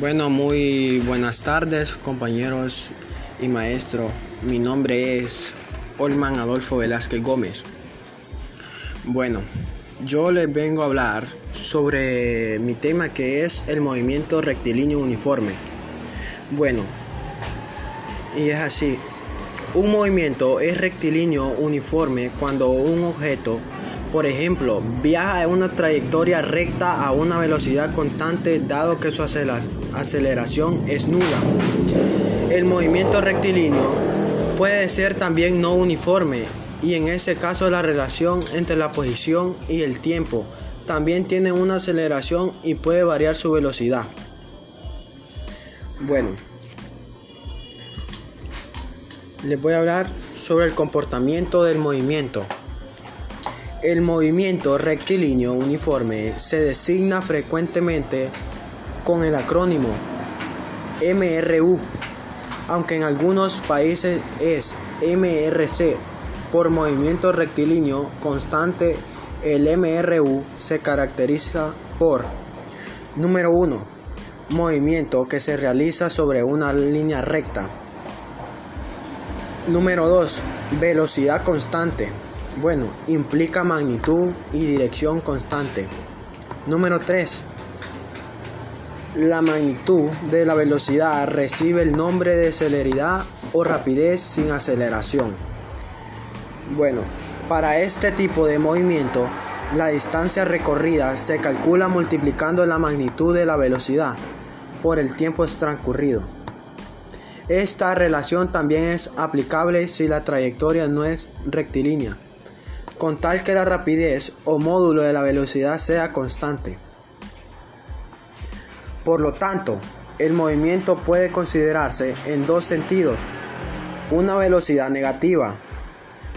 Bueno, muy buenas tardes compañeros y maestro. Mi nombre es Olman Adolfo Velázquez Gómez. Bueno, yo les vengo a hablar sobre mi tema que es el movimiento rectilíneo uniforme. Bueno, y es así. Un movimiento es rectilíneo uniforme cuando un objeto por ejemplo, viaja en una trayectoria recta a una velocidad constante dado que su aceleración es nula. El movimiento rectilíneo puede ser también no uniforme y en ese caso la relación entre la posición y el tiempo también tiene una aceleración y puede variar su velocidad. Bueno, les voy a hablar sobre el comportamiento del movimiento. El movimiento rectilíneo uniforme se designa frecuentemente con el acrónimo MRU, aunque en algunos países es MRC. Por movimiento rectilíneo constante, el MRU se caracteriza por número 1. Movimiento que se realiza sobre una línea recta. Número 2. Velocidad constante. Bueno, implica magnitud y dirección constante. Número 3. La magnitud de la velocidad recibe el nombre de celeridad o rapidez sin aceleración. Bueno, para este tipo de movimiento, la distancia recorrida se calcula multiplicando la magnitud de la velocidad por el tiempo transcurrido. Esta relación también es aplicable si la trayectoria no es rectilínea con tal que la rapidez o módulo de la velocidad sea constante. Por lo tanto, el movimiento puede considerarse en dos sentidos. Una velocidad negativa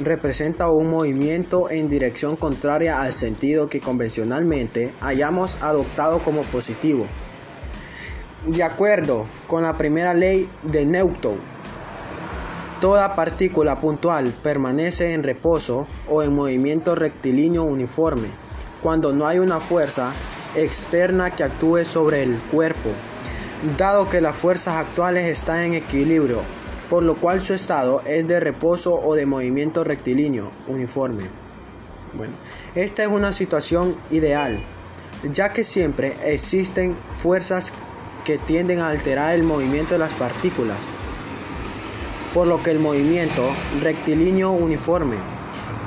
representa un movimiento en dirección contraria al sentido que convencionalmente hayamos adoptado como positivo. De acuerdo con la primera ley de Newton, Toda partícula puntual permanece en reposo o en movimiento rectilíneo uniforme cuando no hay una fuerza externa que actúe sobre el cuerpo, dado que las fuerzas actuales están en equilibrio, por lo cual su estado es de reposo o de movimiento rectilíneo uniforme. Bueno, esta es una situación ideal, ya que siempre existen fuerzas que tienden a alterar el movimiento de las partículas por lo que el movimiento rectilíneo uniforme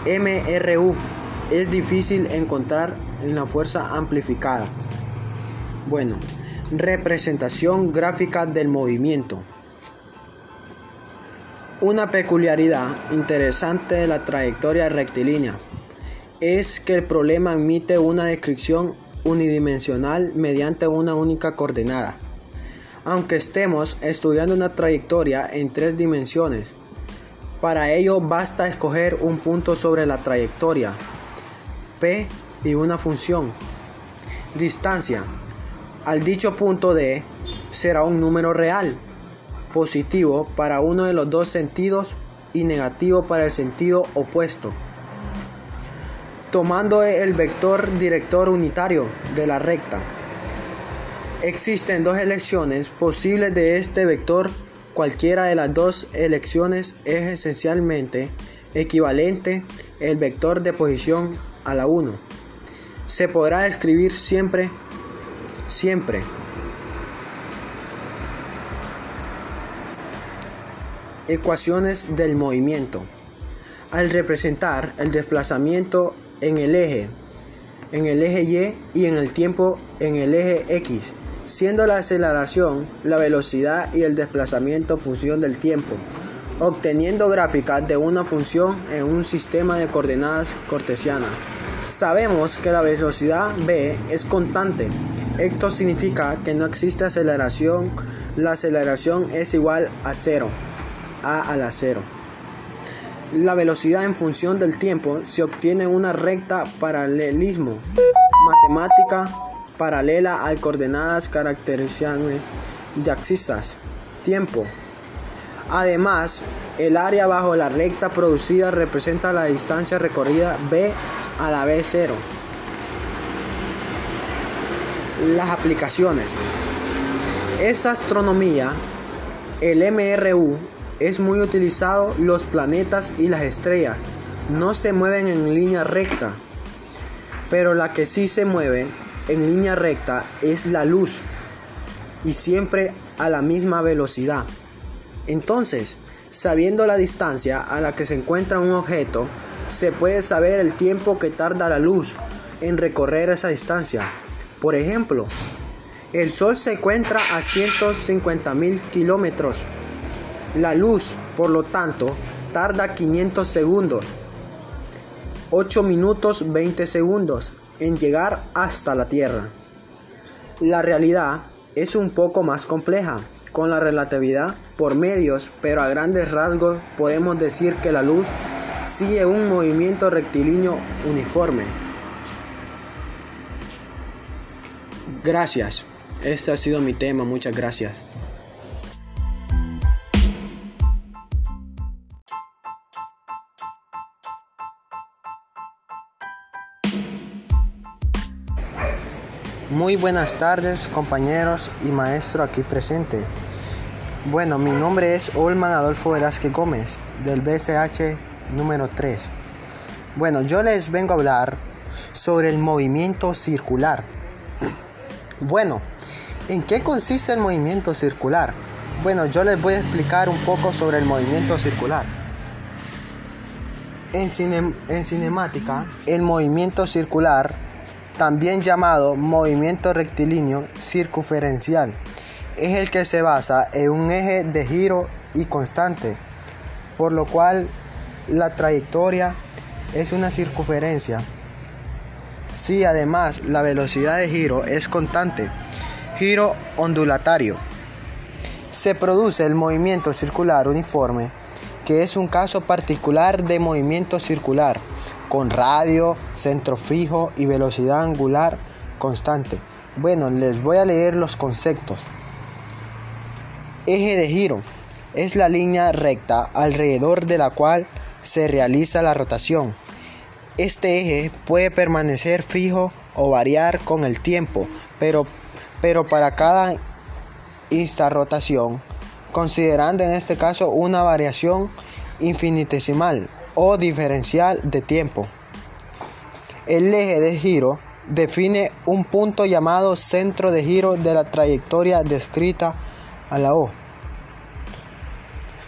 MRU es difícil encontrar en la fuerza amplificada. Bueno, representación gráfica del movimiento. Una peculiaridad interesante de la trayectoria rectilínea es que el problema admite una descripción unidimensional mediante una única coordenada aunque estemos estudiando una trayectoria en tres dimensiones. Para ello basta escoger un punto sobre la trayectoria, P y una función. Distancia. Al dicho punto D será un número real, positivo para uno de los dos sentidos y negativo para el sentido opuesto. Tomando el vector director unitario de la recta. Existen dos elecciones posibles de este vector. Cualquiera de las dos elecciones es esencialmente equivalente el vector de posición a la 1. Se podrá escribir siempre, siempre. Ecuaciones del movimiento. Al representar el desplazamiento en el eje, en el eje Y y en el tiempo en el eje X, siendo la aceleración, la velocidad y el desplazamiento función del tiempo, obteniendo gráficas de una función en un sistema de coordenadas cartesianas. Sabemos que la velocidad v es constante. Esto significa que no existe aceleración. La aceleración es igual a cero, a a la cero. La velocidad en función del tiempo se obtiene en una recta paralelismo matemática paralela al coordenadas caracterizadas de axisas, tiempo. Además, el área bajo la recta producida representa la distancia recorrida b a la b0. Las aplicaciones. esa astronomía, el MRU, es muy utilizado los planetas y las estrellas. No se mueven en línea recta, pero la que sí se mueve en línea recta es la luz y siempre a la misma velocidad. Entonces, sabiendo la distancia a la que se encuentra un objeto, se puede saber el tiempo que tarda la luz en recorrer esa distancia. Por ejemplo, el Sol se encuentra a 150 mil kilómetros. La luz, por lo tanto, tarda 500 segundos, 8 minutos 20 segundos en llegar hasta la Tierra. La realidad es un poco más compleja con la relatividad por medios, pero a grandes rasgos podemos decir que la luz sigue un movimiento rectilíneo uniforme. Gracias. Este ha sido mi tema. Muchas gracias. Muy buenas tardes compañeros y maestro aquí presente. Bueno, mi nombre es Olman Adolfo Velázquez Gómez del BSH número 3. Bueno, yo les vengo a hablar sobre el movimiento circular. Bueno, ¿en qué consiste el movimiento circular? Bueno, yo les voy a explicar un poco sobre el movimiento circular. En, en cinemática, el movimiento circular también llamado movimiento rectilíneo circunferencial, es el que se basa en un eje de giro y constante, por lo cual la trayectoria es una circunferencia. Si además la velocidad de giro es constante, giro ondulatario. Se produce el movimiento circular uniforme, que es un caso particular de movimiento circular con radio, centro fijo y velocidad angular constante. Bueno, les voy a leer los conceptos. Eje de giro es la línea recta alrededor de la cual se realiza la rotación. Este eje puede permanecer fijo o variar con el tiempo, pero, pero para cada rotación, considerando en este caso una variación infinitesimal o diferencial de tiempo. El eje de giro define un punto llamado centro de giro de la trayectoria descrita a la O.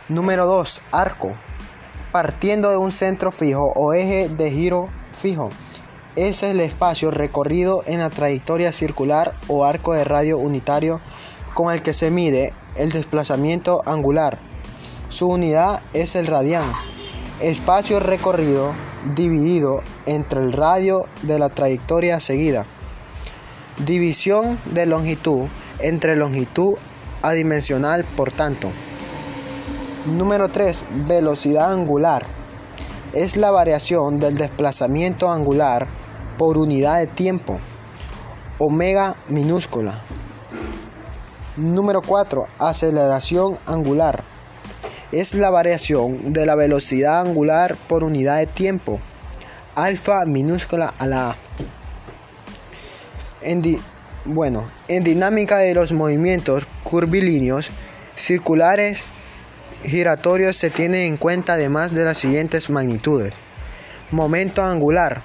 Número 2. Arco. Partiendo de un centro fijo o eje de giro fijo. Es el espacio recorrido en la trayectoria circular o arco de radio unitario con el que se mide el desplazamiento angular. Su unidad es el radián espacio recorrido dividido entre el radio de la trayectoria seguida. División de longitud entre longitud adimensional, por tanto. Número 3. Velocidad angular. Es la variación del desplazamiento angular por unidad de tiempo. Omega minúscula. Número 4. Aceleración angular es la variación de la velocidad angular por unidad de tiempo, alfa minúscula a la A. En bueno, en dinámica de los movimientos curvilíneos, circulares, giratorios se tienen en cuenta además de las siguientes magnitudes. Momento angular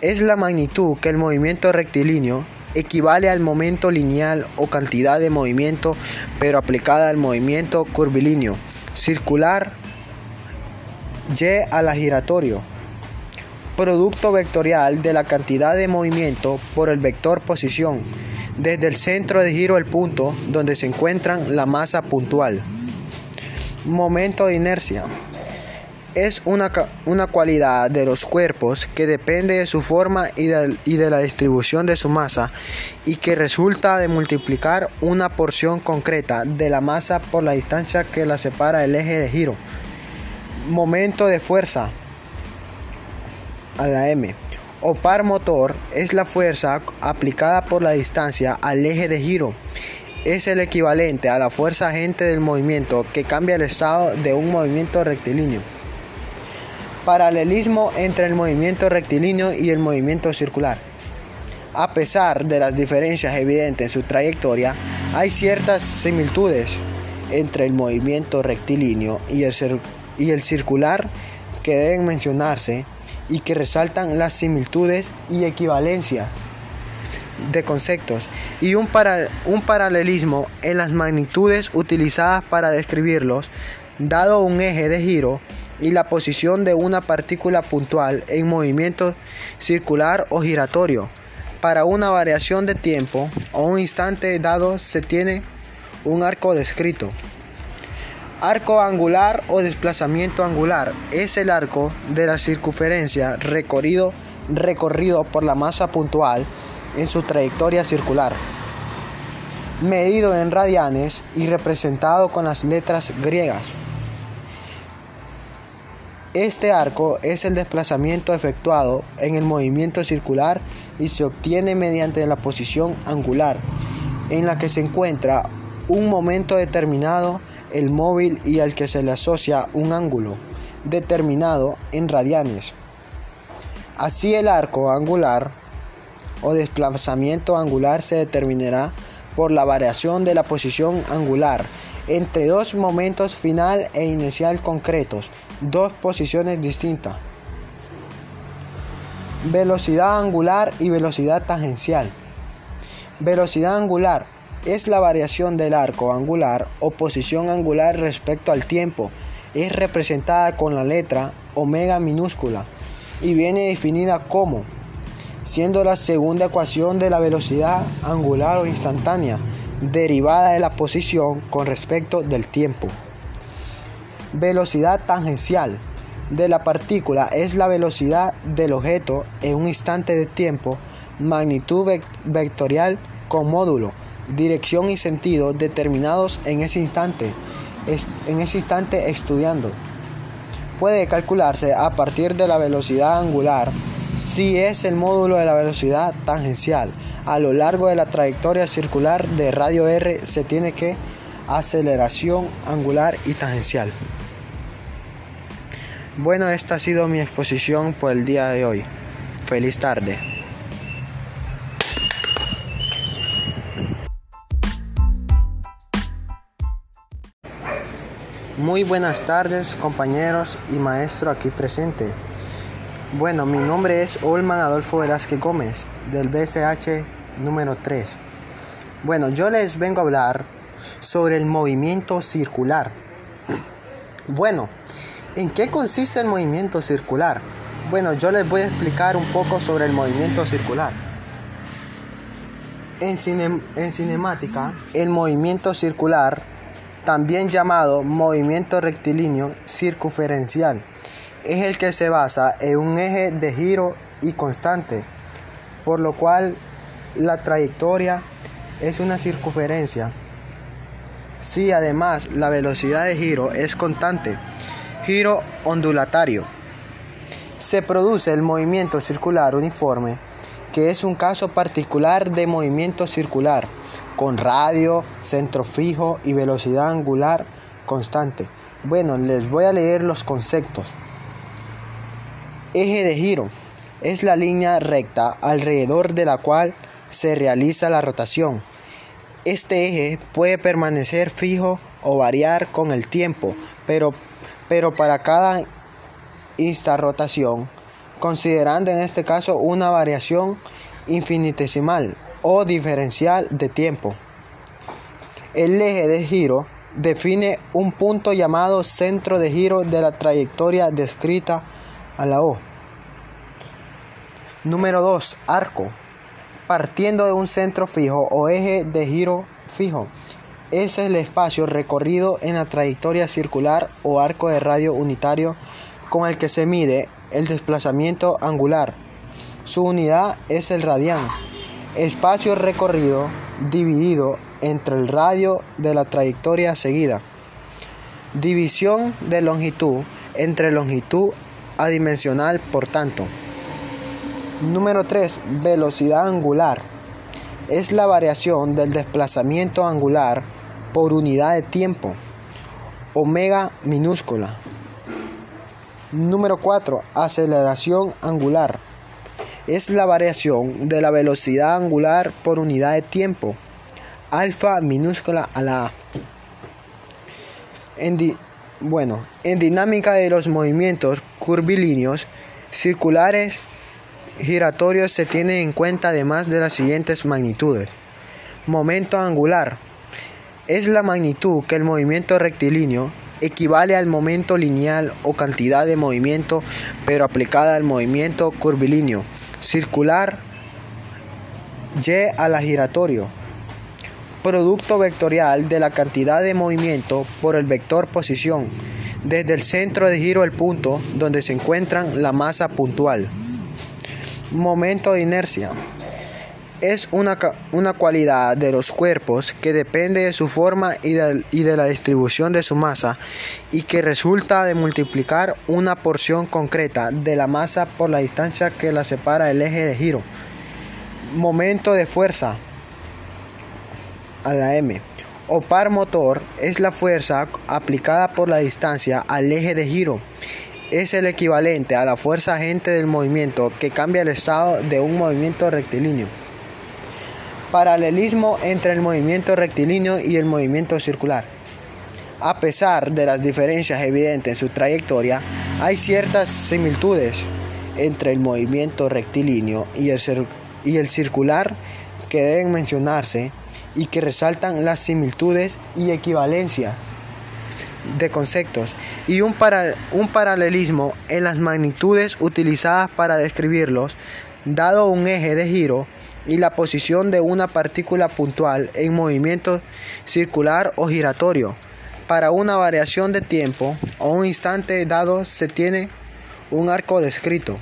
es la magnitud que el movimiento rectilíneo equivale al momento lineal o cantidad de movimiento pero aplicada al movimiento curvilíneo circular y a la giratorio, producto vectorial de la cantidad de movimiento por el vector posición, desde el centro de giro al punto donde se encuentran la masa puntual. Momento de inercia. Es una, una cualidad de los cuerpos que depende de su forma y de, y de la distribución de su masa y que resulta de multiplicar una porción concreta de la masa por la distancia que la separa del eje de giro. Momento de fuerza a la M o par motor es la fuerza aplicada por la distancia al eje de giro. Es el equivalente a la fuerza agente del movimiento que cambia el estado de un movimiento rectilíneo. Paralelismo entre el movimiento rectilíneo y el movimiento circular. A pesar de las diferencias evidentes en su trayectoria, Hay ciertas similitudes entre el movimiento rectilíneo y el, y el circular que deben mencionarse y que resaltan las similitudes y equivalencias de conceptos y un, un paralelismo en las magnitudes utilizadas para describirlos, dado un eje de giro y la posición de una partícula puntual en movimiento circular o giratorio. Para una variación de tiempo o un instante dado se tiene un arco descrito. Arco angular o desplazamiento angular es el arco de la circunferencia recorrido, recorrido por la masa puntual en su trayectoria circular, medido en radianes y representado con las letras griegas. Este arco es el desplazamiento efectuado en el movimiento circular y se obtiene mediante la posición angular en la que se encuentra un momento determinado el móvil y al que se le asocia un ángulo determinado en radianes. Así el arco angular o desplazamiento angular se determinará por la variación de la posición angular entre dos momentos final e inicial concretos, dos posiciones distintas. Velocidad angular y velocidad tangencial. Velocidad angular es la variación del arco angular o posición angular respecto al tiempo. Es representada con la letra omega minúscula y viene definida como siendo la segunda ecuación de la velocidad angular o instantánea derivada de la posición con respecto del tiempo. Velocidad tangencial de la partícula es la velocidad del objeto en un instante de tiempo, magnitud vectorial con módulo dirección y sentido determinados en ese instante, en ese instante estudiando. Puede calcularse a partir de la velocidad angular si es el módulo de la velocidad tangencial. A lo largo de la trayectoria circular de radio R se tiene que aceleración angular y tangencial. Bueno, esta ha sido mi exposición por el día de hoy. Feliz tarde. Muy buenas tardes compañeros y maestro aquí presente. Bueno, mi nombre es Olman Adolfo Velázquez Gómez del BCH número 3. Bueno, yo les vengo a hablar sobre el movimiento circular. Bueno, ¿en qué consiste el movimiento circular? Bueno, yo les voy a explicar un poco sobre el movimiento circular. En, en cinemática, el movimiento circular también llamado movimiento rectilíneo circunferencial, es el que se basa en un eje de giro y constante, por lo cual la trayectoria es una circunferencia. Si además la velocidad de giro es constante, giro ondulatario. Se produce el movimiento circular uniforme, que es un caso particular de movimiento circular con radio, centro fijo y velocidad angular constante. Bueno, les voy a leer los conceptos. Eje de giro es la línea recta alrededor de la cual se realiza la rotación. Este eje puede permanecer fijo o variar con el tiempo, pero, pero para cada rotación, considerando en este caso una variación infinitesimal o diferencial de tiempo. El eje de giro define un punto llamado centro de giro de la trayectoria descrita a la O. Número 2. Arco. Partiendo de un centro fijo o eje de giro fijo. Es el espacio recorrido en la trayectoria circular o arco de radio unitario con el que se mide el desplazamiento angular. Su unidad es el radián espacio recorrido dividido entre el radio de la trayectoria seguida. División de longitud entre longitud adimensional, por tanto. Número 3. Velocidad angular. Es la variación del desplazamiento angular por unidad de tiempo. Omega minúscula. Número 4. Aceleración angular es la variación de la velocidad angular por unidad de tiempo. alfa minúscula a la A. En bueno, en dinámica de los movimientos curvilíneos, circulares, giratorios se tienen en cuenta además de las siguientes magnitudes. Momento angular es la magnitud que el movimiento rectilíneo equivale al momento lineal o cantidad de movimiento pero aplicada al movimiento curvilíneo circular y a la giratorio producto vectorial de la cantidad de movimiento por el vector posición desde el centro de giro al punto donde se encuentra la masa puntual. Momento de inercia es una, una, cualidad de los cuerpos que depende de su forma y de, y de, la distribución de su masa y que resulta de multiplicar una porción concreta de la masa por la distancia que la separa del eje de giro. Momento de fuerza a la M. O par motor es la fuerza aplicada por la distancia al eje de giro. Es el equivalente a la fuerza agente del movimiento que cambia el estado de un movimiento rectilíneo. Paralelismo entre el movimiento rectilíneo y el movimiento circular. A pesar de las diferencias evidentes en su trayectoria, hay ciertas similitudes entre el movimiento rectilíneo y el, y el circular que deben mencionarse y que resaltan las similitudes y equivalencias de conceptos y un, un paralelismo en las magnitudes utilizadas para describirlos, dado un eje de giro y la posición de una partícula puntual en movimiento circular o giratorio. Para una variación de tiempo o un instante dado se tiene un arco descrito.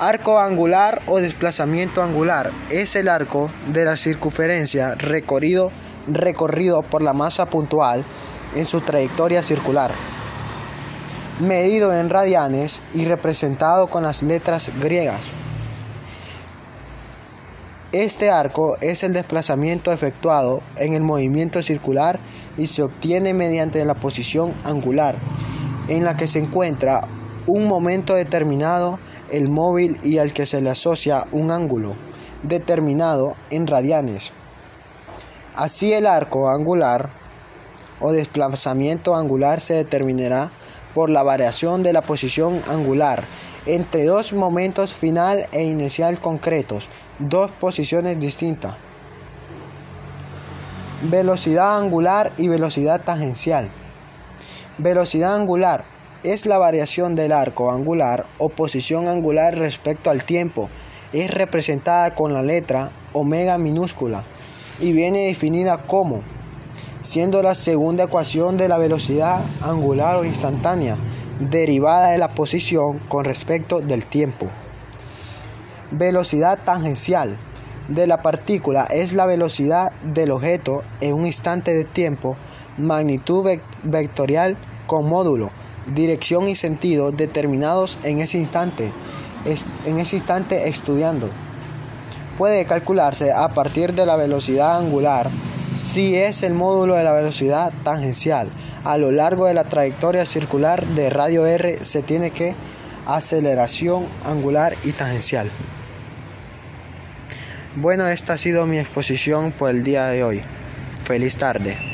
Arco angular o desplazamiento angular es el arco de la circunferencia recorrido, recorrido por la masa puntual en su trayectoria circular, medido en radianes y representado con las letras griegas. Este arco es el desplazamiento efectuado en el movimiento circular y se obtiene mediante la posición angular en la que se encuentra un momento determinado el móvil y al que se le asocia un ángulo determinado en radianes. Así el arco angular o desplazamiento angular se determinará por la variación de la posición angular entre dos momentos final e inicial concretos, dos posiciones distintas. Velocidad angular y velocidad tangencial. Velocidad angular es la variación del arco angular o posición angular respecto al tiempo. Es representada con la letra omega minúscula y viene definida como siendo la segunda ecuación de la velocidad angular o instantánea derivada de la posición con respecto del tiempo. Velocidad tangencial de la partícula es la velocidad del objeto en un instante de tiempo, magnitud vectorial con módulo, dirección y sentido determinados en ese instante, en ese instante estudiando. Puede calcularse a partir de la velocidad angular si es el módulo de la velocidad tangencial a lo largo de la trayectoria circular de radio R se tiene que aceleración angular y tangencial. Bueno, esta ha sido mi exposición por el día de hoy. Feliz tarde.